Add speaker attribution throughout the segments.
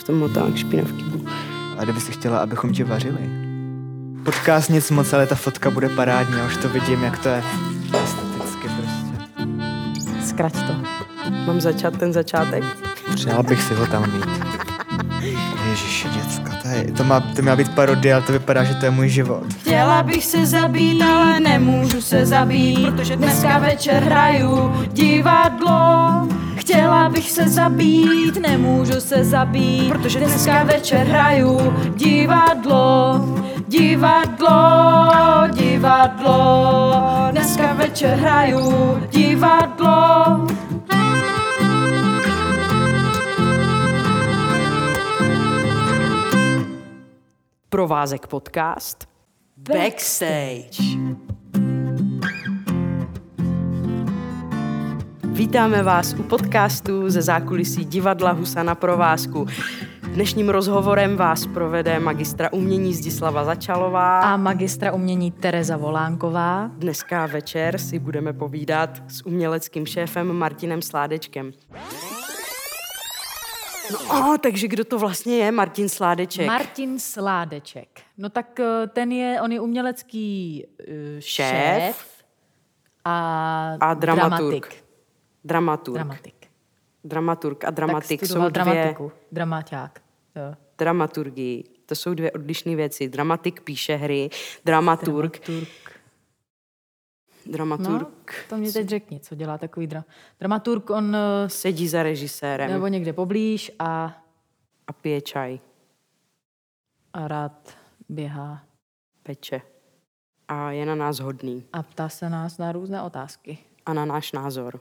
Speaker 1: v tom motálek špinavky budu.
Speaker 2: A kdyby si chtěla, abychom ti vařili? Podcast nic moc, ale ta fotka bude parádní, já už to vidím, jak to je esteticky prostě.
Speaker 3: Zkrať to.
Speaker 1: Mám začát ten začátek?
Speaker 2: Přál bych si ho tam mít. Ježiši, děcka, to, je, to, má, to má být parodie, ale to vypadá, že to je můj život.
Speaker 4: Chtěla bych se zabít, ale nemůžu se zabít, protože dneska večer hraju divadlo. Chtěla bych se zabít, nemůžu se zabít, protože dneska večer hraju divadlo. Divadlo, divadlo, dneska večer hraju divadlo.
Speaker 1: Provázek podcast. Backstage. Vítáme vás u podcastu ze zákulisí divadla Husa na provázku. Dnešním rozhovorem vás provede magistra umění Zdislava Začalová.
Speaker 3: A magistra umění Tereza Volánková.
Speaker 1: Dneska večer si budeme povídat s uměleckým šéfem Martinem Sládečkem. No, takže kdo to vlastně je Martin Sládeček?
Speaker 3: Martin Sládeček. No tak eh, ten je, on je umělecký uh,
Speaker 1: Šéf.
Speaker 3: šéf a,
Speaker 1: a dramaturg.
Speaker 3: dramatik.
Speaker 1: Dramaturg.
Speaker 3: Dramatik.
Speaker 1: Dramaturg a dramatik jsou dvě
Speaker 3: dramatiku. Dramaťák. Jo.
Speaker 1: dramaturgii. To jsou dvě odlišné věci. Dramatik píše hry, dramaturg,
Speaker 3: Dramaturg.
Speaker 1: dramaturg
Speaker 3: No, to mě teď řekni, co dělá takový dra- dramaturg. On eh,
Speaker 1: sedí za režisérem
Speaker 3: nebo někde poblíž a,
Speaker 1: a pije čaj,
Speaker 3: a rád běhá
Speaker 1: peče. A je na nás hodný
Speaker 3: a ptá se nás na různé otázky.
Speaker 1: a na náš názor.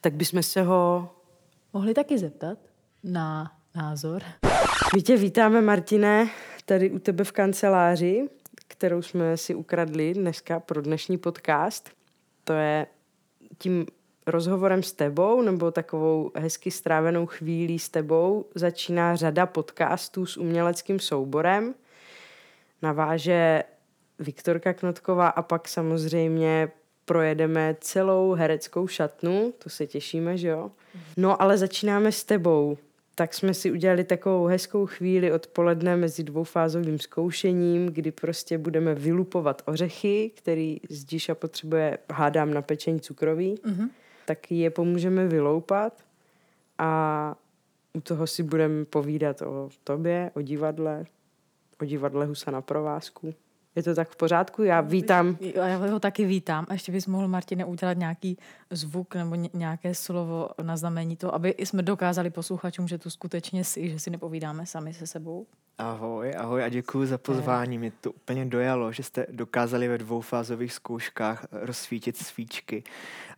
Speaker 1: Tak bychom se ho...
Speaker 3: Mohli taky zeptat na názor.
Speaker 1: My tě vítáme, Martine, tady u tebe v kanceláři, kterou jsme si ukradli dneska pro dnešní podcast. To je tím rozhovorem s tebou nebo takovou hezky strávenou chvílí s tebou začíná řada podcastů s uměleckým souborem. Naváže Viktorka Knotková a pak samozřejmě projedeme celou hereckou šatnu, to se těšíme, že jo? No ale začínáme s tebou. Tak jsme si udělali takovou hezkou chvíli odpoledne mezi dvoufázovým zkoušením, kdy prostě budeme vylupovat ořechy, který Zdiša potřebuje, hádám, na pečení cukroví. Mm-hmm. Tak je pomůžeme vyloupat a u toho si budeme povídat o tobě, o divadle, o divadle Husa na provázku. Je to tak v pořádku? Já vítám
Speaker 3: Já ho taky vítám. A ještě bys mohl, Martine, udělat nějaký zvuk nebo ně- nějaké slovo na znamení to, aby jsme dokázali posluchačům, že tu skutečně si, že si nepovídáme sami se sebou.
Speaker 2: Ahoj, ahoj a děkuji za pozvání. Mě to úplně dojalo, že jste dokázali ve dvoufázových zkouškách rozsvítit svíčky,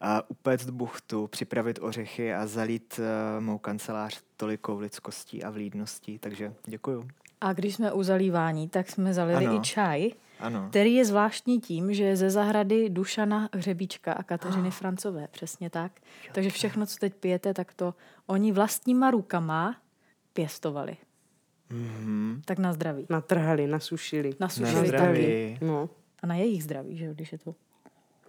Speaker 2: a upéct buchtu, připravit ořechy a zalít uh, mou kancelář tolikou lidskostí a vlídností, takže děkuju.
Speaker 3: A když jsme u zalívání, tak jsme zalili
Speaker 2: Ano.
Speaker 3: i čaj,
Speaker 2: Ano.
Speaker 3: který je zvláštní tím, že je ze zahrady Dušana Hřebíčka a Kateřiny Francové, přesně tak. Takže všechno, co teď pijete, tak to oni vlastníma rukama pěstovali.
Speaker 2: Mhm.
Speaker 3: Tak na zdraví.
Speaker 1: natrhali, nasušili.
Speaker 2: Na
Speaker 3: Nasušili taky.
Speaker 2: zdraví.
Speaker 1: No.
Speaker 3: A na jejich zdraví, že jo, když je to.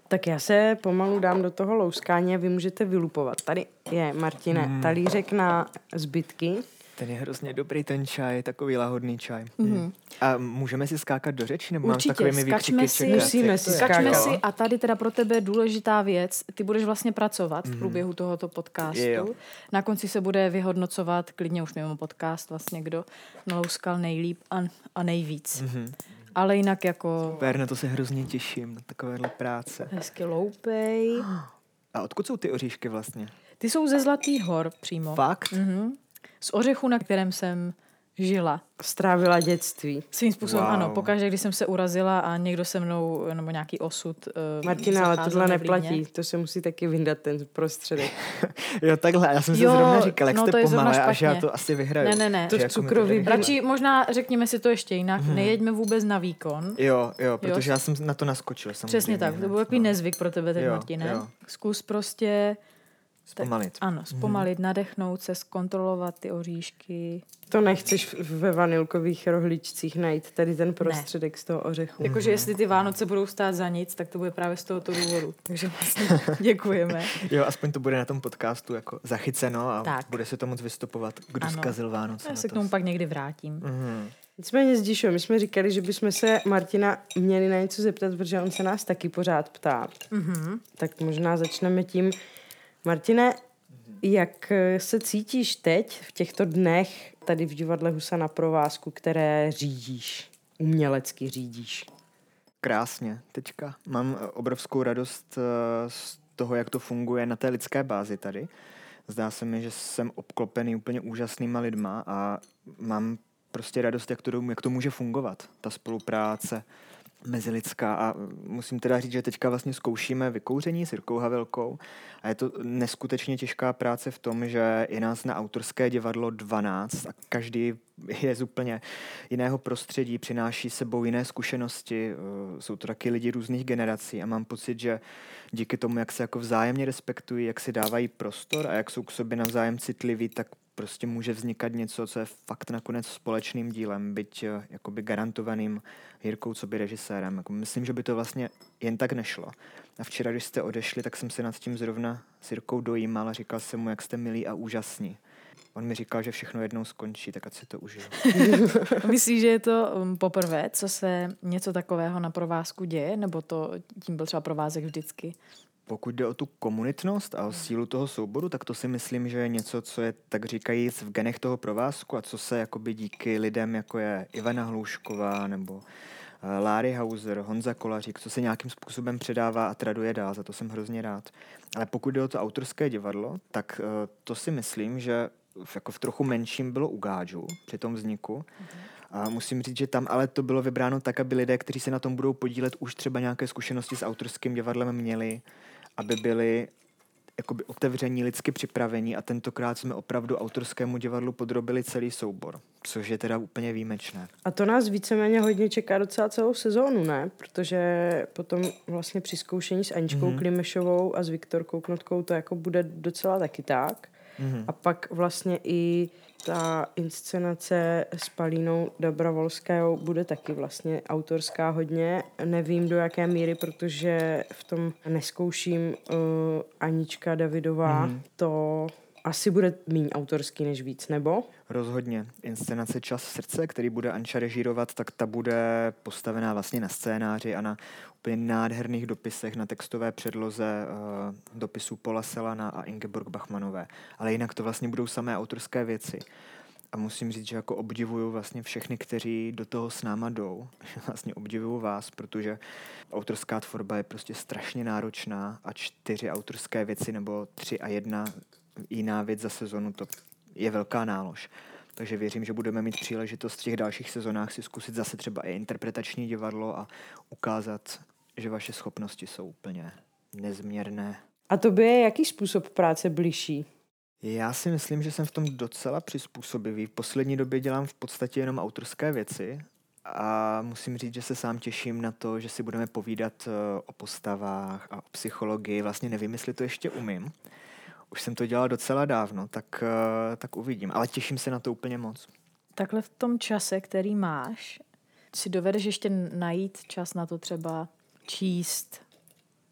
Speaker 1: Tak já se pomalu dám do toho louskání a vy můžete vylupovat. Tady je, Martine, mm. talířek na zbytky.
Speaker 2: Ten je hrozně dobrý, ten čaj, takový lahodný čaj. Mm. A můžeme si skákat do řeči, nebo mám
Speaker 3: Určitě,
Speaker 2: takovými
Speaker 3: skačme
Speaker 2: výkřiky
Speaker 3: si,
Speaker 2: čekat?
Speaker 1: Musíme si
Speaker 2: je?
Speaker 1: skákat. Jo.
Speaker 3: si a tady teda pro tebe důležitá věc. Ty budeš vlastně pracovat v průběhu tohoto podcastu.
Speaker 2: Jo.
Speaker 3: Na konci se bude vyhodnocovat, klidně už mimo podcast, vlastně kdo nalouskal nejlíp a, a nejvíc. Ale jinak jako
Speaker 2: Super, na to se hrozně těším, na takovéhle práce.
Speaker 3: hezky loupej.
Speaker 2: A odkud jsou ty oříšky vlastně?
Speaker 3: Ty jsou ze Zlatých hor přímo.
Speaker 2: Fakt?
Speaker 3: Mhm. Z ořechu, na kterém jsem žila.
Speaker 1: Strávila dětství.
Speaker 3: Svým způsobem
Speaker 2: Wow.
Speaker 3: ano. Pokaždé, když jsem se urazila a někdo se mnou, nebo nějaký osud uh,
Speaker 1: Martina, ale tohle neplatí. To se musí taky vyndat ten prostředek.
Speaker 2: Jo, takhle, já jsem si
Speaker 3: Jo,
Speaker 2: zrovna říkal, jak
Speaker 3: no
Speaker 2: jste pomalé a že já to asi vyhraju.
Speaker 3: Ne, ne, ne.
Speaker 2: Že
Speaker 3: To
Speaker 2: jako
Speaker 1: bylo.
Speaker 3: Radši možná řekněme si to ještě jinak, hmm. nejeďme vůbec na výkon.
Speaker 2: Jo, jo, protože já jsem na to naskočil samozřejmě.
Speaker 3: Přesně tak, to byl takový
Speaker 2: no.
Speaker 3: nezvyk pro tebe
Speaker 2: Jo,
Speaker 3: Martine.
Speaker 2: jo.
Speaker 3: Zkus prostě
Speaker 2: Zpomalit.
Speaker 3: Tak, ano, zpomalit, mm. nadechnout se, zkontrolovat ty oříšky.
Speaker 1: To nechceš ve vanilkových rohličcích najít, tady ten prostředek ne. z toho ořechu.
Speaker 3: Jakože jestli ty Vánoce budou stát za nic, tak to bude právě z tohoto důvodu. Takže vlastně děkujeme.
Speaker 2: jo, aspoň to bude na tom podcastu jako zachyceno a tak. bude se to moc vystupovat, kdo ano. zkazil Vánoce.
Speaker 3: Já se k tomu pak někdy vrátím.
Speaker 1: Mm. Nicméně zdišo, my jsme říkali, že bychom se Martina měli na něco zeptat, protože on se nás taky pořád ptá. Mm-hmm. Tak možná začneme tím, Martine, jak se cítíš teď v těchto dnech tady v divadle Husa na provázku, které řídíš, umělecky řídíš?
Speaker 2: Krásně, teďka. Mám obrovskou radost eh, z toho, jak to funguje na té lidské bázi tady. Zdá se mi, že jsem obklopený úplně úžasnýma lidma a mám prostě radost, jak to, jak to může fungovat, ta spolupráce mezilidská a musím teda říct, že teďka vlastně zkoušíme vykouření s Jirkou Havelkou a je to neskutečně těžká práce v tom, že je nás na autorské divadlo 12 a každý je z úplně jiného prostředí, přináší sebou jiné zkušenosti, eh, jsou to taky lidi různých generací a mám pocit, že díky tomu, jak se jako vzájemně respektují, jak si dávají prostor a jak jsou k sobě navzájem citliví, tak prostě může vznikat něco, co je fakt nakonec společným dílem, byť eh, jakoby garantovaným Jirkou, co by režisérem. Jako myslím, že by to vlastně jen tak nešlo. A včera, když jste odešli, tak jsem se nad tím zrovna s Jirkou dojímal a říkal jsem mu, jak jste milí a úžasní. On mi říkal, že všechno jednou skončí, tak ať si to užiju.
Speaker 3: Myslíš, že je to um, poprvé, co se něco takového na provázku děje, nebo to tím byl třeba provázek vždycky?
Speaker 2: Pokud jde o tu komunitnost a o sílu toho souboru, tak to si myslím, že je něco, co je tak říkajíc v genech toho provázku a co se jakoby díky lidem, jako je Ivana Hloušková nebo eh, Láry Hauser, Honza Kolařík, co se nějakým způsobem předává a traduje dál, za to jsem hrozně rád. Ale pokud jde o to autorské divadlo, tak eh, to si myslím, že v, jako v trochu menším bylo u Gáču při tom vzniku. A musím říct, že tam ale to bylo vybráno tak, aby lidé, kteří se na tom budou podílet, už třeba nějaké zkušenosti s autorským divadlem měli, aby byli jakoby otevření, lidsky připravení a tentokrát jsme opravdu autorskému divadlu podrobili celý soubor, což je teda úplně výjimečné.
Speaker 1: A to nás víceméně hodně čeká docela celou sezónu, ne? Protože potom vlastně při zkoušení s Aničkou mm-hmm. Klimešovou a s Viktorkou Knotkou to jako bude docela taky tak. Mm-hmm. A pak vlastně i ta inscenace s Palínou Dobrovolskou bude taky vlastně autorská hodně. Nevím do jaké míry, protože v tom neskouším uh, Anička Davidová. Mm. To asi bude méně autorský než víc, nebo?
Speaker 2: Rozhodně. Inscenace Čas srdce, který bude Anča režírovat, tak ta bude postavená vlastně na scénáři a na úplně nádherných dopisech, na textové předloze uh, dopisů Pola Selana a Ingeborg Bachmanové. Ale jinak to vlastně budou samé autorské věci. A musím říct, že jako obdivuju vlastně všechny, kteří do toho s náma jdou. Vlastně obdivuju vás, protože autorská tvorba je prostě strašně náročná a čtyři autorské věci nebo tři a jedna jiná věc za sezonu, to je velká nálož. Takže věřím, že budeme mít příležitost v těch dalších sezonách si zkusit zase třeba i interpretační divadlo a ukázat, že vaše schopnosti jsou úplně nezměrné.
Speaker 1: A to by je jaký způsob práce blížší?
Speaker 2: Já si myslím, že jsem v tom docela přizpůsobivý. V poslední době dělám v podstatě jenom autorské věci a musím říct, že se sám těším na to, že si budeme povídat eh, o postavách a o psychologii. Vlastně nevím, jestli to ještě umím. Už jsem to dělal docela dávno, tak, eh, tak uvidím. Ale těším se na to úplně moc.
Speaker 3: Takhle v tom čase, který máš, si dovedeš ještě najít čas na to třeba číst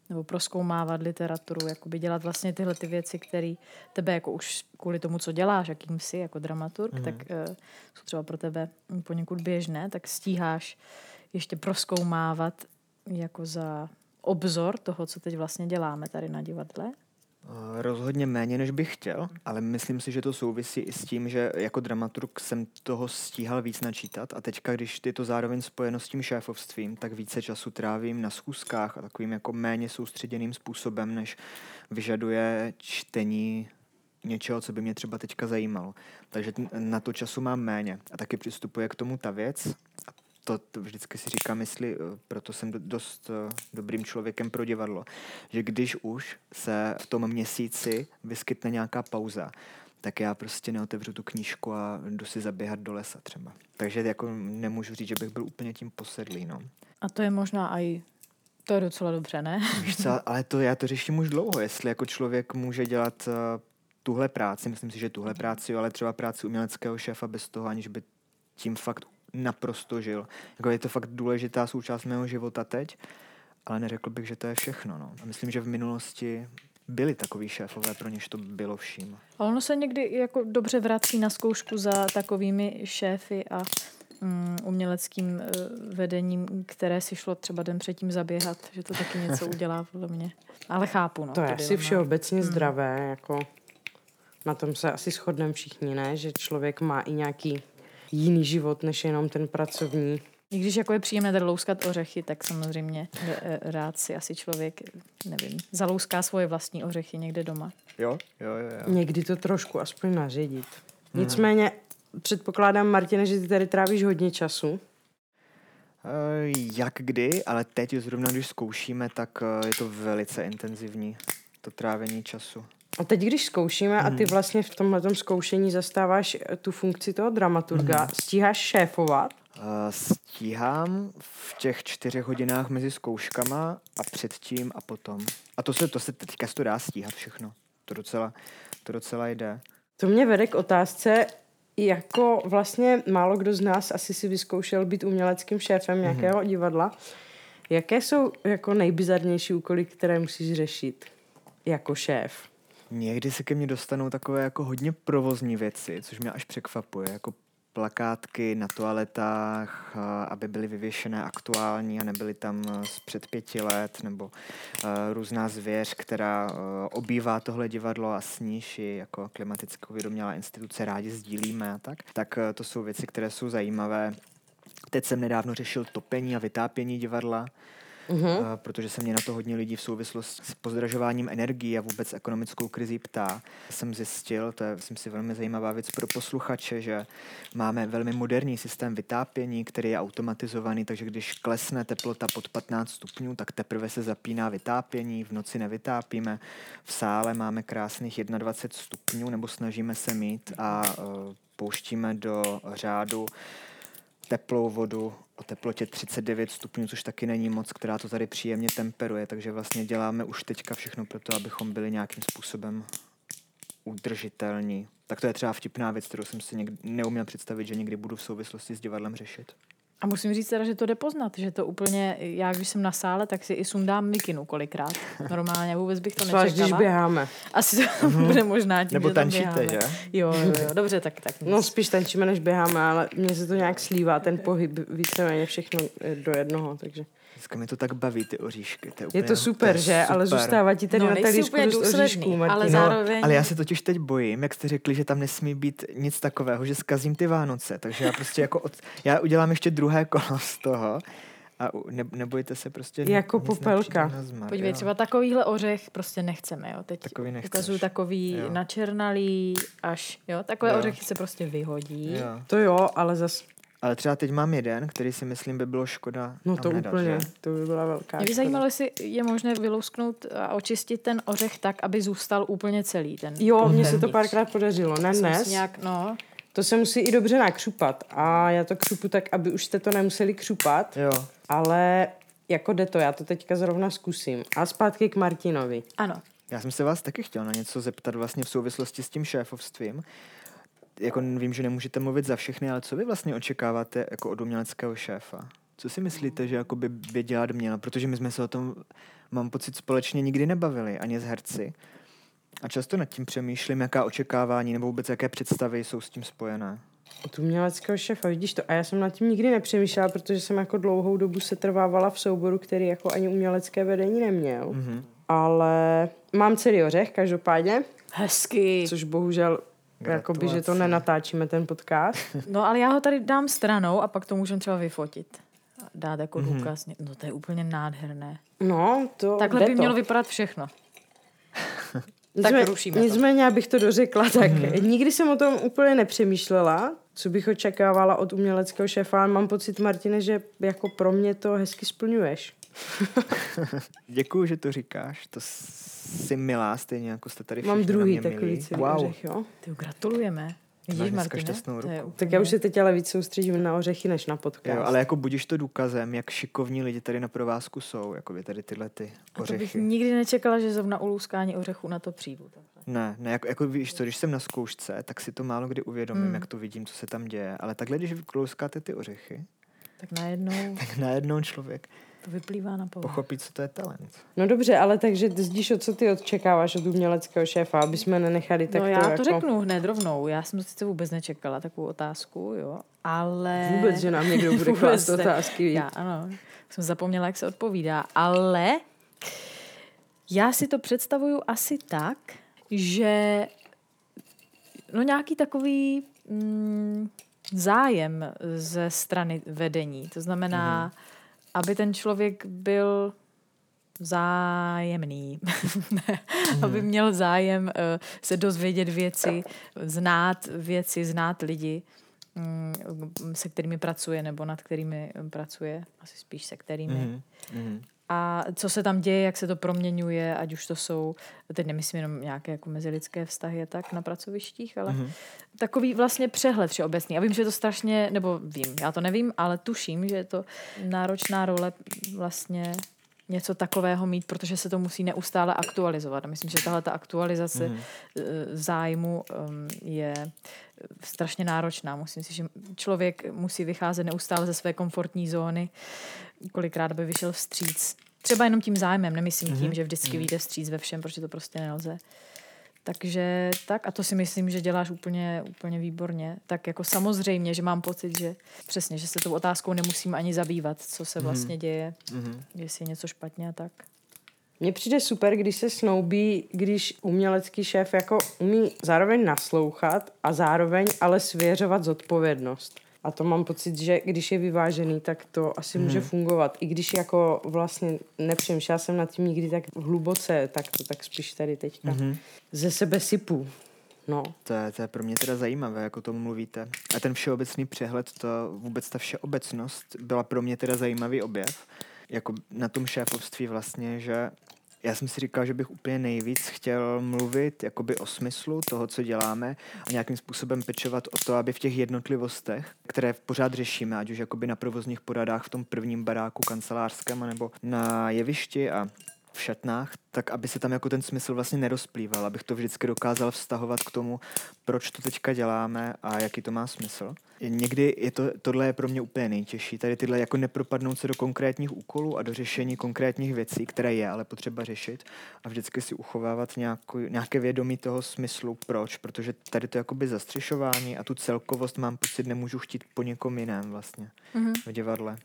Speaker 3: nebo proskoumávat literaturu, jakoby dělat vlastně tyhle ty věci, které tebe jako už kvůli tomu, co děláš, jakým jsi jako dramaturg, mm. tak uh, jsou třeba pro tebe poněkud běžné, tak stíháš ještě proskoumávat jako za obzor toho, co teď vlastně děláme tady na divadle?
Speaker 2: Eh, rozhodně méně, než bych chtěl, ale myslím si, že to souvisí i s tím, že jako dramaturg jsem toho stíhal víc načítat a teďka, když je to zároveň spojeno s tím šéfovstvím, tak více času trávím na schůzkách a takovým jako méně soustředěným způsobem, než vyžaduje čtení něčeho, co by mě třeba teďka zajímalo. Takže na to času mám méně. A taky přistupuje k tomu ta věc, a to, vždycky si říkám, jestli eh, proto jsem dost uh, dobrým člověkem pro divadlo, že když už se v tom měsíci vyskytne nějaká pauza, tak já prostě neotevřu tu knížku a jdu si zaběhat do lesa třeba. Takže jako nemůžu říct, že bych byl úplně tím posedlý. No.
Speaker 3: A to je možná i To je docela dobře, ne?
Speaker 2: Víš co, ale to já to řeším už dlouho, jestli jako člověk může dělat uh, tuhle práci, myslím si, že tuhle práci, ale třeba práci uměleckého šéfa bez toho, aniž by tím fakt naprosto žil. Jako je to fakt důležitá součást mého života teď, ale neřekl bych, že to je všechno. No. A myslím, že v minulosti byli takový šéfové, pro něž to bylo vším.
Speaker 3: A ono se někdy jako dobře vrací na zkoušku za takovými šéfy a mm, uměleckým uh, vedením, které si šlo třeba den předtím zaběhat, že to taky něco udělá podle mě. Ale chápu, no.
Speaker 1: To je asi
Speaker 3: dilema.
Speaker 1: všeobecně
Speaker 3: Hmm.
Speaker 1: zdravé, jako na tom se asi shodneme všichni, ne? Že člověk má i nějaký jiný život, než jenom ten pracovní.
Speaker 3: I když jako je příjemné tady louskat ořechy, tak samozřejmě eh, rád si asi člověk, nevím, zalouská svoje vlastní ořechy někde doma.
Speaker 2: Jo, jo, jo. jo.
Speaker 1: Někdy to trošku aspoň naředit.
Speaker 3: Hmm.
Speaker 1: Nicméně předpokládám, Martine, že ty tady trávíš hodně času.
Speaker 2: Eh, Jak kdy, ale teď zrovna, když zkoušíme, tak eh, je to velice intenzivní, to trávení času.
Speaker 1: A teď, když zkoušíme a
Speaker 3: Hmm.
Speaker 1: ty vlastně v tomhle zkoušení zastáváš eh, tu funkci toho dramaturga,
Speaker 3: Hmm.
Speaker 1: stíháš šéfovat?
Speaker 2: Eh, Stíhám v těch čtyřech hodinách mezi zkouškama a předtím a potom. A to se, to se teďka to dá stíhat všechno. To docela, to docela jde.
Speaker 1: To mě vede k otázce, jako vlastně málo kdo z nás asi si vyzkoušel být uměleckým šéfem
Speaker 3: Mhm.
Speaker 1: nějakého divadla. Jaké jsou jako nejbizarnější úkoly, které musíš řešit jako šéf?
Speaker 2: Někdy se ke mně dostanou takové jako hodně provozní věci, což mě až překvapuje, jako plakátky na toaletách, a aby byly vyvěšené aktuální a nebyly tam eh, z před pěti let, nebo uh, různá zvěř, která obývá tohle divadlo a s níž ji jako klimaticky uvědomělá instituce rádi sdílíme a tak. Tak to jsou věci, které jsou zajímavé. Teď jsem nedávno řešil topení a vytápění divadla,
Speaker 1: Mhm.
Speaker 2: uh, protože se mě na to hodně lidí v souvislosti s pozdražováním energií a vůbec ekonomickou krizí ptá. Jsem zjistil, to je myslím si velmi zajímavá věc pro posluchače, že máme velmi moderní systém vytápění, který je automatizovaný, takže když klesne teplota pod 15 stupňů, tak teprve se zapíná vytápění, v noci nevytápíme. V sále máme krásných 21 stupňů, nebo snažíme se mít a uh, pouštíme do řádu teplou vodu o teplotě 39 stupňů, což taky není moc, která to tady příjemně temperuje, takže vlastně děláme už teďka všechno pro to, abychom byli nějakým způsobem udržitelní. Tak to je třeba vtipná věc, kterou jsem si někdy neuměl představit, že někdy budu v souvislosti s divadlem řešit.
Speaker 3: A musím říct teda, že to jde poznat, že to úplně, já když jsem na sále, tak si i sundám mikinu kolikrát. Normálně, vůbec bych to
Speaker 1: Zvlášť, když
Speaker 3: nečekala.
Speaker 1: běháme.
Speaker 3: Asi to bude možná tím,
Speaker 2: Nebo
Speaker 3: že
Speaker 2: tančíte, že?
Speaker 3: Jo, jo, jo, dobře, tak, tak.
Speaker 1: No spíš tančíme, než běháme, ale mně se to nějak slívá, ten pohyb víceméně všechno do jednoho, takže
Speaker 2: Dneska mě to tak baví, ty oříšky. To je,
Speaker 1: je
Speaker 2: úplně,
Speaker 1: to super, že? Ale
Speaker 2: super.
Speaker 1: zůstává ti tady
Speaker 3: no,
Speaker 1: na talířku
Speaker 3: úplně
Speaker 1: dost
Speaker 3: důsledný,
Speaker 1: oříšků,
Speaker 3: ale
Speaker 1: Martine.
Speaker 3: zároveň...
Speaker 2: Ale já se totiž teď bojím, jak jste řekli, že tam nesmí být nic takového, že zkazím ty Vánoce. Takže já prostě jako od, já udělám ještě druhé kolo z toho a ne, nebojte se prostě.
Speaker 1: Jako
Speaker 2: nic
Speaker 1: popelka.
Speaker 2: zmar,
Speaker 3: Podívej,
Speaker 2: jo.
Speaker 3: třeba takovýhle ořech prostě nechceme, jo. Teď
Speaker 2: Takový nechceš.
Speaker 3: ukazuju takový
Speaker 2: Jo.
Speaker 3: načernalý až, jo. Takové
Speaker 2: Jo.
Speaker 3: ořechy se prostě vyhodí.
Speaker 2: Jo.
Speaker 1: To jo, ale zas,
Speaker 2: Ale třeba teď mám jeden, který si myslím by bylo škoda
Speaker 1: no to
Speaker 2: nedat,
Speaker 1: úplně,
Speaker 2: že?
Speaker 1: to by byla velká
Speaker 3: Mě by zajímalo, jestli je možné vylousknout a očistit ten ořech tak, aby zůstal úplně celý. Ten
Speaker 1: Jo, mně se to párkrát podařilo, ne dnes.
Speaker 3: Nějak, no,
Speaker 1: To se musí i dobře nakřupat a já to křupu tak, aby už jste to nemuseli křupat,
Speaker 2: Jo.
Speaker 1: ale jako jde to, já to teďka zrovna zkusím. A zpátky k Martinovi.
Speaker 3: ano.
Speaker 2: Já jsem se vás taky chtěl na něco zeptat vlastně v souvislosti s tím šéfovstvím. Jako vím, že nemůžete mluvit za všechny, ale co vy vlastně očekáváte jako od uměleckého šéfa? Co si myslíte, že jako by, by dělat měl? Protože my jsme se o tom, mám pocit, společně nikdy nebavili, ani s herci. A často nad tím přemýšlím, jaká očekávání nebo vůbec jaké představy jsou s tím spojené.
Speaker 1: Od uměleckého šéfa, vidíš to? A já jsem nad tím nikdy nepřemýšlela, protože jsem jako dlouhou dobu se trvávala v souboru, který jako ani umělecké vedení neměl.
Speaker 2: Mhm.
Speaker 1: Ale mám celý ořech, každopádně,
Speaker 3: Hezky.
Speaker 1: což bohužel Jakoby, že to nenatáčíme ten podcast.
Speaker 3: No ale já ho tady dám stranou a pak to můžeme třeba vyfotit. Dát jako
Speaker 2: Mhm.
Speaker 3: mm-hmm. důkaz. No to je úplně nádherné.
Speaker 1: No, to
Speaker 3: Takhle by
Speaker 1: to.
Speaker 3: mělo vypadat všechno.
Speaker 1: Nicmé-
Speaker 3: Tak rušíme to.
Speaker 1: Nicméně, abych to dořekla, tak
Speaker 2: Mhm.
Speaker 1: nikdy jsem o tom úplně nepřemýšlela, co bych očekávala od uměleckého šéfa, ale mám pocit, Martine, že jako pro mě to hezky splňuješ.
Speaker 2: Děkuju, že to říkáš. To jsi milá, stejně jako jste tady
Speaker 1: Mám
Speaker 2: všichni na
Speaker 1: druhý takový celý
Speaker 2: wow.
Speaker 1: ořech, jo.
Speaker 3: Ty gratulujeme. Vidíš, je
Speaker 2: ruku.
Speaker 3: úplně...
Speaker 1: Tak já už se teď ale víc soustředím na ořechy, než na podcast.
Speaker 2: Jo, ale jako budíš to důkazem, jak šikovní lidi tady na provázku jsou, jako by tady tyhle ty
Speaker 3: A to bych
Speaker 2: ořechy.
Speaker 3: nikdy nečekala, že zrovna u louskání ořechů na to přijdu. takhle.
Speaker 2: Ne, ne, jako, jako víš co, když jsem na zkoušce, tak si to málo kdy uvědomím,
Speaker 3: Mm.
Speaker 2: jak to vidím, co se tam děje. Ale takhle, když vyklouskáte ty ořechy,
Speaker 3: Tak najednou
Speaker 2: tak najednou člověk
Speaker 3: to vyplývá na povrch.
Speaker 2: pochopí, co to je talent.
Speaker 1: No dobře, ale takže zdíš, o co ty očekáváš od uměleckého šéfa, aby jsme nenechali tak
Speaker 3: No já to
Speaker 1: jako...
Speaker 3: řeknu hned rovnou. Já jsem to sice vůbec nečekala, takovou otázku, jo, ale...
Speaker 1: Vůbec, že nám někdo bude klást otázky.
Speaker 3: Já, ano. Jsem zapomněla, jak se odpovídá. Ale já si to představuju asi tak, že no nějaký takový mm, zájem ze strany vedení. To znamená, mm. Aby ten člověk byl zájemný. Ne, aby měl zájem uh, se dozvědět věci, znát věci, znát lidi, mm, se kterými pracuje nebo nad kterými pracuje, asi spíš se kterými.
Speaker 2: Mm. Mm.
Speaker 3: A co se tam děje, jak se to proměňuje, ať už to jsou, teď nemyslím jenom nějaké jako mezilidské vztahy a tak na pracovištích, ale
Speaker 2: Mhm.
Speaker 3: takový vlastně přehled všeobecný. A vím, že je to strašně, nebo vím, já to nevím, ale tuším, že je to náročná role vlastně něco takového mít, protože se to musí neustále aktualizovat. A myslím, že tahle ta aktualizace mm-hmm. zájmu um, je strašně náročná. Musím si, že člověk musí vycházet neustále ze své komfortní zóny, kolikrát by vyšel vstříc. Třeba jenom tím zájmem, nemyslím mm-hmm. tím, že vždycky vyjde vstříc ve všem, protože to prostě nelze. Takže tak, a to si myslím, že děláš úplně, úplně výborně. Tak jako samozřejmě, že mám pocit, že přesně, že se tou otázkou nemusím ani zabývat, co se vlastně děje,
Speaker 2: Mhm.
Speaker 3: jestli je něco špatně a tak.
Speaker 1: Mně přijde super, když se snoubí, když umělecký šéf jako umí zároveň naslouchat a zároveň ale svěřovat zodpovědnost. A to mám pocit, že když je vyvážený, tak to asi může fungovat. I když jako vlastně nepřemýšlela jsem nad tím nikdy tak hluboce, tak to tak spíš tady teďka
Speaker 2: Mhm.
Speaker 1: ze sebe sypu. No.
Speaker 2: To je, to je pro mě teda zajímavé, jako tomu mluvíte. A ten všeobecný přehled, to vůbec ta všeobecnost byla pro mě teda zajímavý objev. Jako na tom šéfovství vlastně, že já jsem si říkal, že bych úplně nejvíc chtěl mluvit jakoby o smyslu toho, co děláme a nějakým způsobem pečovat o to, aby v těch jednotlivostech, které pořád řešíme, ať už jakoby na provozních poradách v tom prvním baráku kancelářském, nebo na jevišti a v šatnách, tak aby se tam jako ten smysl vlastně nerozplýval, abych to vždycky dokázal vztahovat k tomu, proč to teďka děláme a jaký to má smysl. Někdy je to, tohle je pro mě úplně nejtěžší, tady tyhle jako nepropadnout se do konkrétních úkolů a do řešení konkrétních věcí, které je ale potřeba řešit a vždycky si uchovávat nějakou, nějaké vědomí toho smyslu, proč, protože tady to jakoby zastřešování a tu celkovost mám pocit, nemůžu chtít po někom jiném vlastně
Speaker 3: Mhm.
Speaker 2: v divadle.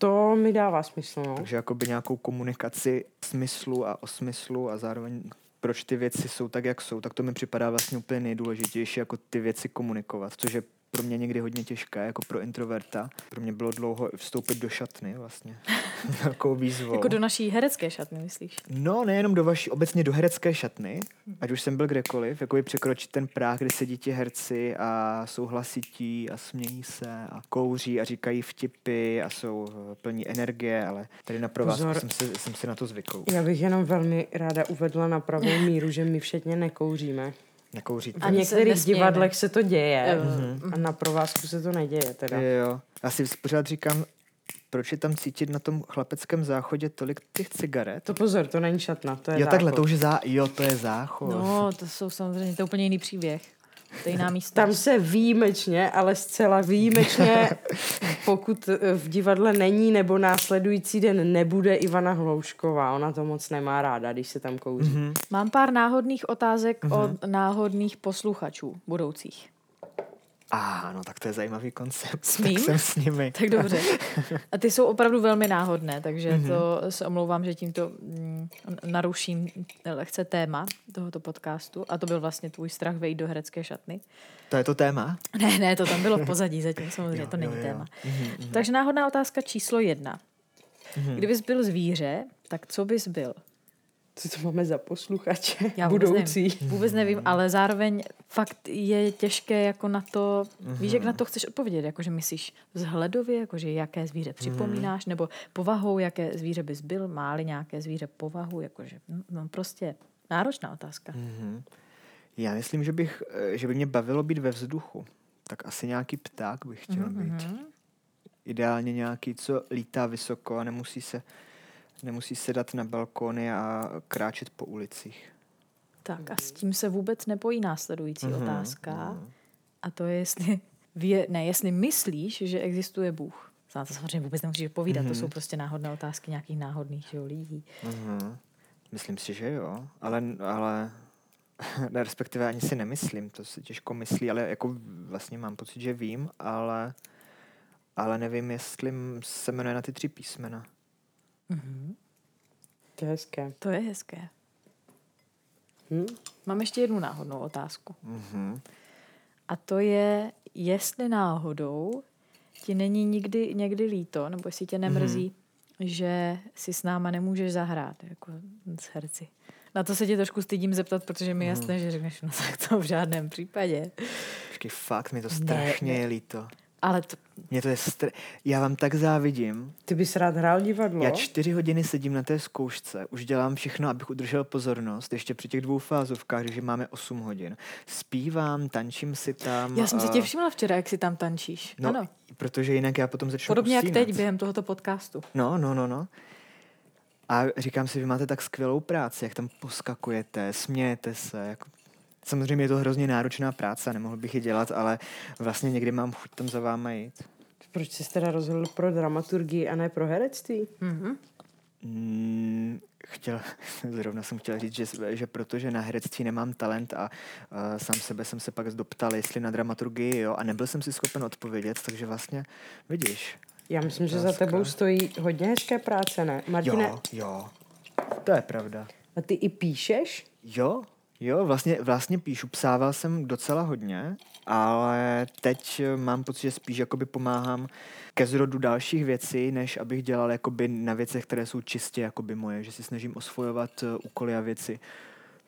Speaker 1: To mi dává smysl, no.
Speaker 2: Takže jakoby nějakou komunikaci smyslu a o smyslu a zároveň proč ty věci jsou tak, jak jsou, tak to mi připadá vlastně úplně nejdůležitější, jako ty věci komunikovat, což je pro mě někdy hodně těžké, jako pro introverta. Pro mě bylo dlouho vstoupit do šatny vlastně. Takovou výzvou.
Speaker 3: Jako do naší herecké šatny, myslíš?
Speaker 2: No, nejenom do vaší, obecně do herecké šatny, ať už jsem byl kdekoliv, jako překročit ten práh, kde sedí ti herci a jsou hlasití a smějí se a kouří a říkají vtipy a jsou eh, plní energie, ale tady na provázku
Speaker 1: Pozor.
Speaker 2: jsem si, jsem si na to zvykl.
Speaker 1: Já bych jenom velmi ráda uvedla na pravou míru, že my všetně nekouříme.
Speaker 2: Nekouříte.
Speaker 1: V
Speaker 3: Ani se
Speaker 1: některých divadlech se to děje
Speaker 3: Mhm.
Speaker 1: a na provázku se to neděje teda.
Speaker 2: Jo, jo. Já si pořád říkám, proč je tam cítit na tom chlapeckém záchodě tolik těch cigaret?
Speaker 1: To pozor, to není šatna, to je
Speaker 2: jo, takhle,
Speaker 1: záchod.
Speaker 2: to už je zá... Jo, to je záchod.
Speaker 3: No, to jsou samozřejmě, to je úplně jiný příběh. Jiná místnost.
Speaker 1: Tam se výjimečně, ale zcela výjimečně, pokud eh, v divadle není nebo následující den nebude Ivana Hloušková. Ona to moc nemá ráda, když se tam kouří.
Speaker 2: Mhm.
Speaker 3: Mám pár náhodných otázek od náhodných posluchačů budoucích.
Speaker 2: A no, tak to je zajímavý koncept.
Speaker 3: Smím?
Speaker 2: Tak jsem s nimi.
Speaker 3: Tak dobře. A ty jsou opravdu velmi náhodné, takže to se omlouvám, že tímto mm, naruším lehce téma tohoto podcastu. A to byl vlastně tvůj strach vejít do herecké šatny.
Speaker 2: To je to téma?
Speaker 3: Ne, ne, to tam bylo v pozadí zatím, samozřejmě, to není
Speaker 2: jo, jo.
Speaker 3: téma.
Speaker 2: Mhm, mhm.
Speaker 3: Takže náhodná otázka číslo jedna.
Speaker 2: Mhm.
Speaker 3: Kdybys byl zvíře, tak co bys byl?
Speaker 1: Co to máme za posluchače?
Speaker 3: Já vůbec
Speaker 1: Budoucí.
Speaker 3: Nevím, vůbec nevím, ale zároveň fakt je těžké jako na to, víš, jak na to chceš odpovědět, jakože myslíš vzhledově, jakože jaké zvíře připomínáš, nebo povahou, jaké zvíře bys byl, máli nějaké zvíře povahu, jakože, no, no prostě náročná otázka.
Speaker 2: Mhm. Já myslím, že, bych, eh, že by mě bavilo být ve vzduchu. Tak asi nějaký pták bych chtěl mm-hmm. být. Ideálně nějaký, co lítá vysoko a nemusí se, nemusí sedat na balkony a kráčet po ulicích.
Speaker 3: Tak a s tím se vůbec nepojí následující mm-hmm. otázka. A to je, jestli, vě, ne, jestli myslíš, že existuje Bůh. To samozřejmě vůbec nemusíš povídat, mm-hmm. to jsou prostě náhodné otázky nějakých náhodných že jo, lidí.
Speaker 2: Mm-hmm. Myslím si, že jo, ale, ale respektive ani si nemyslím, to si těžko myslí, ale jako vlastně mám pocit, že vím, ale, ale nevím, jestli se jmenuje na ty tři písmena.
Speaker 1: Mm-hmm. To je hezké.
Speaker 3: To je hezké. Hm? Mám ještě jednu náhodnou otázku. Mm-hmm. A to je, jestli náhodou ti není nikdy někdy líto, nebo jestli tě nemrzí, mm-hmm. že si s náma nemůžeš zahrát, jako s herci. Na to se tě trošku stydím zeptat, protože mi jasné, mm. že řekneš, no tak to v žádném případě.
Speaker 2: Počkej, fakt, mi to strašně ne, ne. je líto.
Speaker 3: Ale to...
Speaker 2: Mě to je str... Já vám tak závidím.
Speaker 1: Ty bys rád hrál divadlo?
Speaker 2: Já čtyři hodiny sedím na té zkoušce, už dělám všechno, abych udržel pozornost, ještě při těch dvou fázovkách, že máme 8 hodin. Zpívám, tančím si tam.
Speaker 3: Já jsem a... si tě všimla včera, jak si tam tančíš.
Speaker 2: No,
Speaker 3: ano.
Speaker 2: protože jinak já potom začnu
Speaker 3: Podobně
Speaker 2: usínat.
Speaker 3: jak teď během tohoto podcastu.
Speaker 2: No, no, no, no. A říkám si, vy máte tak skvělou práci, jak tam poskakujete, smějete se, jako Samozřejmě je to hrozně náročná práce, nemohl bych ji dělat, ale vlastně někdy mám chuť tam za váma jít.
Speaker 1: Proč jsi teda rozhodl pro dramaturgii a ne pro herectví? Mm-hmm.
Speaker 2: Mm, chtěl, zrovna jsem chtěl říct, že, že protože na herectví nemám talent a uh, sám sebe jsem se pak doptal, jestli na dramaturgii, jo, a nebyl jsem si schopen odpovědět, takže vlastně vidíš.
Speaker 1: Já myslím, že za tebou stojí hodně hezké práce, ne? Martine?
Speaker 2: Jo, jo, to je pravda.
Speaker 1: A ty i píšeš?
Speaker 2: Jo, Jo, vlastně, vlastně píšu, psával jsem docela hodně, ale teď mám pocit, že spíš jakoby pomáhám ke zrodu dalších věcí, než abych dělal jakoby na věcech, které jsou čistě jakoby moje, že si snažím osvojovat uh, úkoly a věci,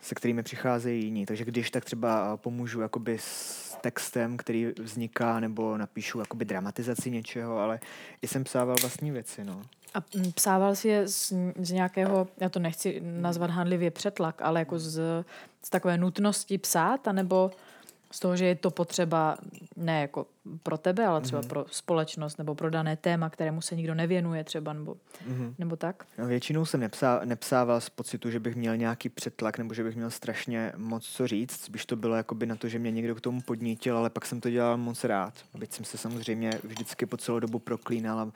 Speaker 2: se kterými přicházejí jiní. Takže když tak třeba pomůžu jakoby s textem, který vzniká, nebo napíšu jakoby dramatizaci něčeho, ale i jsem psával vlastní věci, no.
Speaker 3: A psával si je z, z nějakého, já to nechci nazvat handlivě přetlak, ale jako z, z takové nutnosti psát, anebo z toho, že je to potřeba ne jako pro tebe, ale třeba mm-hmm. pro společnost nebo pro dané téma, kterému se nikdo nevěnuje třeba, nebo, mm-hmm. nebo tak?
Speaker 2: No, většinou jsem nepsá, nepsával z pocitu, že bych měl nějaký přetlak nebo že bych měl strašně moc co říct, spíš to bylo jakoby na to, že mě někdo k tomu podnítil, ale pak jsem to dělal moc rád. Byť jsem se samozřejmě vždycky po celou dobu proklínal a uh,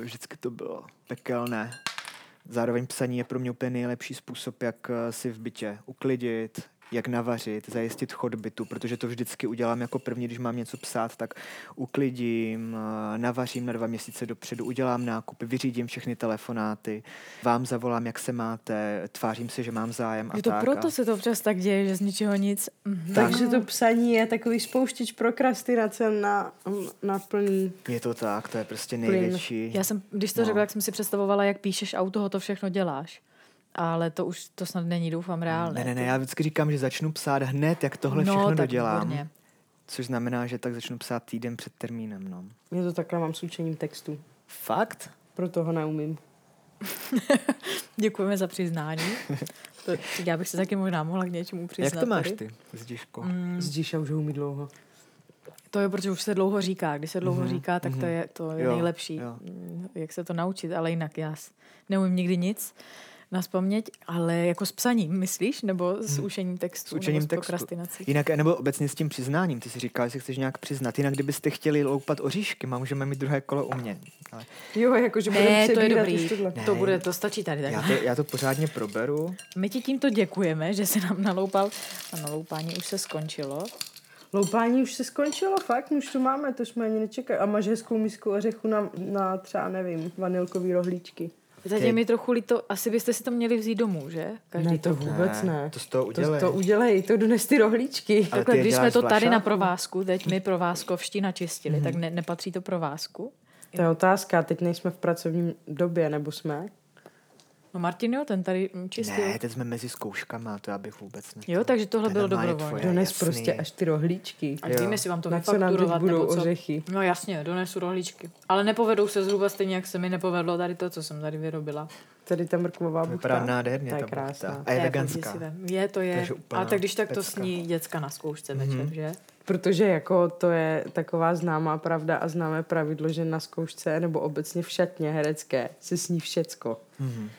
Speaker 2: vždycky to bylo pekelné. Zároveň psaní je pro mě úplně nejlepší způsob, jak eh, si v bytě uklidit, jak navařit, zajistit chod bytu, protože to vždycky udělám jako první, když mám něco psát, tak uklidím, eh, navařím na dva měsíce dopředu, udělám nákupy, vyřídím všechny telefonáty, vám zavolám, jak se máte, tvářím se, že mám zájem a
Speaker 3: je to
Speaker 2: tak.
Speaker 3: proto se to občas tak děje, že z ničeho nic.
Speaker 1: Mhm. Takže to psaní je takový spouštěč prokrastinace na, na plný...
Speaker 2: Je to tak, to je prostě největší.
Speaker 3: Já jsem, když to no. řekla, jak jsem si představovala, jak píšeš a u toho to všechno děláš. Ale to už to snad není, doufám, reálné.
Speaker 2: Ne, ne, ne, já vždycky říkám, že začnu psát hned, jak tohle no, všechno dodělám. Výborně. Což znamená, že tak začnu psát týden před termínem. No.
Speaker 1: Já to takhle mám s učením textu.
Speaker 2: Fakt?
Speaker 1: Proto ho neumím.
Speaker 3: Děkujeme za přiznání. To, já bych se taky možná mohla k něčemu přiznat.
Speaker 2: Jak to máš ty, Zdiško?
Speaker 1: Mm. Zdiša už ho umí dlouho.
Speaker 3: To je, protože už se dlouho říká. Když se dlouho mm-hmm. říká, tak mm-hmm. to je, to je jo, nejlepší. Jo. Jak se to naučit, ale jinak já neumím nikdy nic na vzpomněť, ale jako s psaním, myslíš? Nebo s hmm. učením textu?
Speaker 2: S učením
Speaker 3: nebo
Speaker 2: s prokrastinací? Jinak, nebo obecně s tím přiznáním. Ty si říkal, že se chceš nějak přiznat. Jinak, kdybyste chtěli loupat oříšky, má můžeme mít druhé kolo u mě. Ale...
Speaker 1: Jo, jakože
Speaker 3: ne, to je dobrý. Ne, to, bude, to stačí tady. Tak.
Speaker 2: Já, to, já to pořádně proberu.
Speaker 3: My ti tímto děkujeme, že se nám naloupal. A naloupání už se skončilo.
Speaker 1: Loupání už se skončilo, fakt, už to máme, to jsme ani nečekali. A máš hezkou misku ořechu na, na třeba, nevím, vanilkový rohlíčky.
Speaker 3: Zatím mi trochu líto, asi byste si to měli vzít domů, že?
Speaker 1: Každý ne, to vůbec ne. ne.
Speaker 2: To z toho udělej.
Speaker 1: To, to udělej, to dones ty rohlíčky.
Speaker 3: Ale Takhle, když jsme to tady na provázku, teď my provázkovští načistili, mm-hmm. tak ne, nepatří to provázku?
Speaker 1: To je otázka, teď nejsme v pracovním době, nebo jsme?
Speaker 3: No Martin jo, ten tady mm, čistil.
Speaker 2: Ne, teď jsme mezi zkouškama, to já bych vůbec ne.
Speaker 3: Jo, takže tohle
Speaker 2: To je
Speaker 3: bylo
Speaker 2: tvoje.
Speaker 1: Dones
Speaker 2: jasný.
Speaker 1: prostě až ty rohlíčky.
Speaker 3: Ať vím, jestli vám to
Speaker 1: Na co nám teď
Speaker 3: vyfakturovat,
Speaker 1: budou
Speaker 3: nebo co.
Speaker 1: ořechy?
Speaker 3: No jasně, donesu rohlíčky. Ale nepovedou se zhruba stejně, jak se mi nepovedlo tady to, co jsem tady vyrobila.
Speaker 1: Tady ta mrkvová buchta.
Speaker 2: Vypadá nádherně
Speaker 1: je
Speaker 2: ta buchta.
Speaker 1: krásná.
Speaker 2: A je
Speaker 3: fakt
Speaker 2: veganská.
Speaker 3: Je, to je. A tak když tak to
Speaker 2: pecka.
Speaker 3: sní děcka na zkoušce večer, že?
Speaker 1: Protože jako to je taková známá pravda a známé pravidlo, že na zkoušce nebo obecně v šatně herecké se sní všecko.
Speaker 2: Mhm.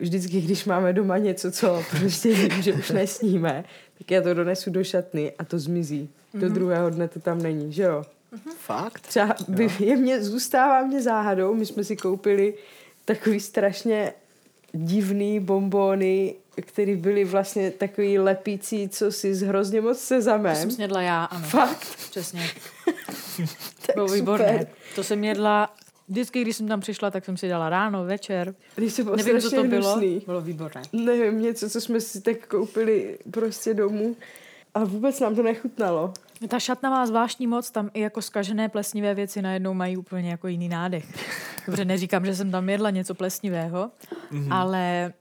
Speaker 1: Vždycky, když máme doma něco, co prostě vím, že už nesníme, tak já to donesu do šatny a to zmizí. Do druhého dne to tam není, že jo?
Speaker 2: Fakt?
Speaker 1: Třeba by, je mě, zůstává mě záhadou, my jsme si koupili takový strašně divný bombóny, které byly vlastně takový lepící, co si z hrozně moc
Speaker 3: To
Speaker 1: sezamem.
Speaker 3: jsem snědla já, ano.
Speaker 1: Fakt?
Speaker 3: Přesně.
Speaker 1: Tak
Speaker 3: Bylo
Speaker 1: super.
Speaker 3: výborné. To jsem jedla, vždycky, když jsem tam přišla, tak jsem si dala ráno, večer.
Speaker 1: Když bylo
Speaker 3: Nevím, co to bylo.
Speaker 1: hnusný.
Speaker 3: Bylo výborné.
Speaker 1: Nevím, něco, co jsme si tak koupili prostě domů. A vůbec nám to nechutnalo.
Speaker 3: Ta šatna má zvláštní moc, tam i jako skažené plesnivé věci najednou mají úplně jako jiný nádech. Dobře, neříkám, že jsem tam jedla něco plesnivého, mm-hmm. ale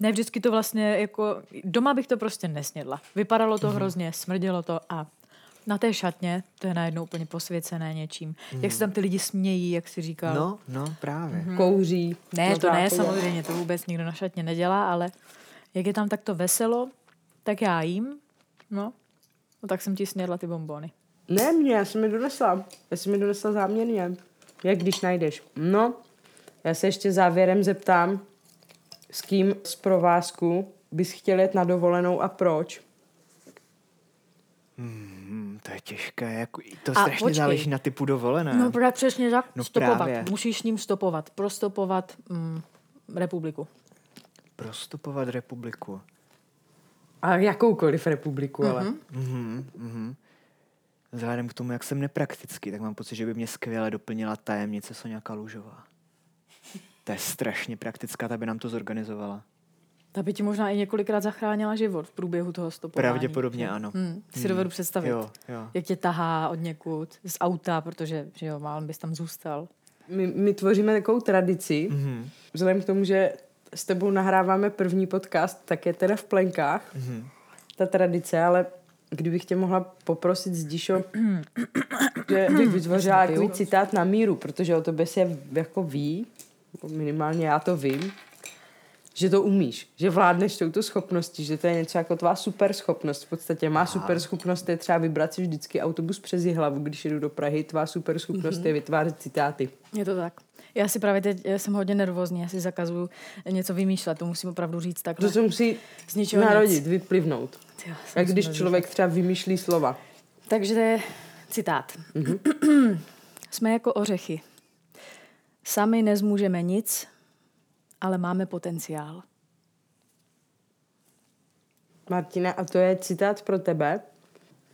Speaker 3: ne vždycky to vlastně jako, doma bych to prostě nesnědla. Vypadalo to mm-hmm. hrozně, smrdělo to a na té šatně to je najednou úplně posvěcené něčím. Mm-hmm. Jak se tam ty lidi smějí, jak si říkal.
Speaker 2: No, no, právě.
Speaker 3: Mhm.
Speaker 1: Kouří.
Speaker 3: Ne,
Speaker 1: no
Speaker 3: to ne, samozřejmě, to vůbec nikdo na šatně nedělá, ale jak je tam takto veselo, tak já jím, no, no tak jsem ti snědla ty bombony.
Speaker 1: Ne, mě, já jsem mi donesla. Já jsem mi donesla záměrně. Jak když najdeš. No, já se ještě závěrem zeptám, s kým z provázku bys chtěl jet na dovolenou a proč?
Speaker 2: Hmm, to je těžké. Jako, to
Speaker 3: A
Speaker 2: strašně
Speaker 3: počkej.
Speaker 2: záleží na typu dovolené.
Speaker 3: No právě přesně tak,
Speaker 2: No
Speaker 3: stopovat.
Speaker 2: právě.
Speaker 3: Musíš s ním stopovat, prostopovat mm, republiku.
Speaker 2: Prostupovat republiku.
Speaker 1: A jakoukoliv republiku, ale.
Speaker 2: Mhm, mhm. Vzhledem k tomu, jak jsem nepraktický, tak mám pocit, že by mě skvěle doplnila tajemnice Soňaka Lužová. To je strašně praktická, ta by nám to zorganizovala.
Speaker 3: Ta by ti možná i několikrát zachránila život v průběhu toho stopování.
Speaker 2: Pravděpodobně ano.
Speaker 3: Hmm, si
Speaker 2: Hmm.
Speaker 3: dovedu představit.
Speaker 2: Jo, jo.
Speaker 3: Jak tě tahá od někud z auta, protože že jo, málem bys tam zůstal.
Speaker 1: My, my tvoříme takovou tradici,
Speaker 2: Mhm,
Speaker 1: vzhledem k tomu, že s tebou nahráváme první podcast, tak je teda v plenkách
Speaker 2: mhm.
Speaker 1: ta tradice, ale kdybych tě mohla poprosit, Zdišo, že bych vytvořila takový citát na míru, protože o tobě se jako ví, minimálně já to vím, že to umíš, že vládneš touto schopností, že to je něco jako tvá super schopnost. V podstatě má super schopnost je třeba vybrat si vždycky autobus přes hlavu, když jedu do Prahy. Tvá super schopnost
Speaker 3: Mhm.
Speaker 1: je vytvářet citáty.
Speaker 3: Je to tak. Já si právě teď jsem hodně nervózní, já si zakazuju něco vymýšlet, to musím opravdu říct takhle.
Speaker 1: To se musí
Speaker 3: Z ničeho
Speaker 1: narodit,
Speaker 3: nic.
Speaker 1: vyplivnout.
Speaker 3: Tyjo,
Speaker 1: Jak když člověk třeba vymýšlí slova.
Speaker 3: Takže to je citát. Jsme jako ořechy. Sami nezmůžeme nic, ale máme potenciál.
Speaker 1: Martina, a to je citát pro tebe.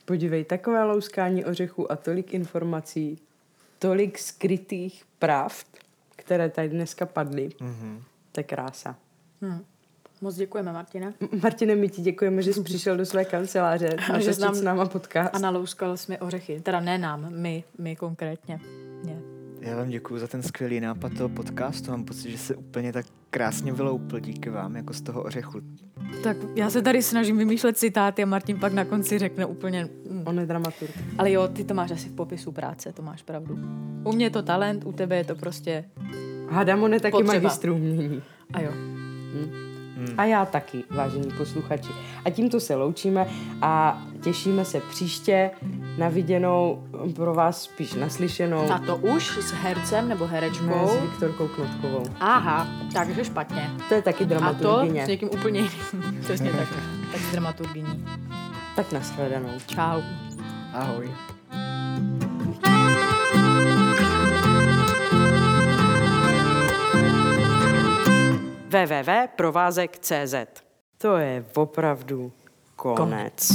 Speaker 1: Podívej, takové louskání ořechů a tolik informací, tolik skrytých pravd, které tady dneska padly.
Speaker 2: Mhm.
Speaker 1: To je krása.
Speaker 3: Hm. Moc děkujeme, Martina.
Speaker 1: Martine, my ti děkujeme, že jsi přišel do své kanceláře
Speaker 3: že jsi nám-
Speaker 1: s náma podcast.
Speaker 3: A nalouskal jsme ořechy. Teda ne nám, my, my konkrétně.
Speaker 2: Já vám děkuji za ten skvělý nápad toho podcastu. Mám pocit, že se úplně tak krásně vyloupl díky vám, jako z toho ořechu.
Speaker 3: Tak já se tady snažím vymýšlet citáty a Martin pak na konci řekne úplně... hm.
Speaker 1: On je dramaturg.
Speaker 3: Ale jo, ty to máš asi v popisu práce, to máš pravdu. U mě je to talent, u tebe je to prostě...
Speaker 1: Hádám, on je taky
Speaker 3: Potřeba.
Speaker 1: magistr umění.
Speaker 3: A jo.
Speaker 1: A já taky, vážení posluchači. A tímto se loučíme a těšíme se příště na viděnou, pro vás spíš naslyšenou,
Speaker 3: A to už s hercem nebo
Speaker 1: ne,
Speaker 3: herečkou?
Speaker 1: s Viktorkou Knotkovou.
Speaker 3: Aha, takže špatně.
Speaker 1: To je taky
Speaker 3: A to
Speaker 1: dramaturgině.
Speaker 3: s někým úplně jiným. Přesně tak. Tak s.
Speaker 1: Tak nashledanou.
Speaker 3: Čau.
Speaker 2: Ahoj.
Speaker 1: www.provázek.cz To je opravdu konec. konec.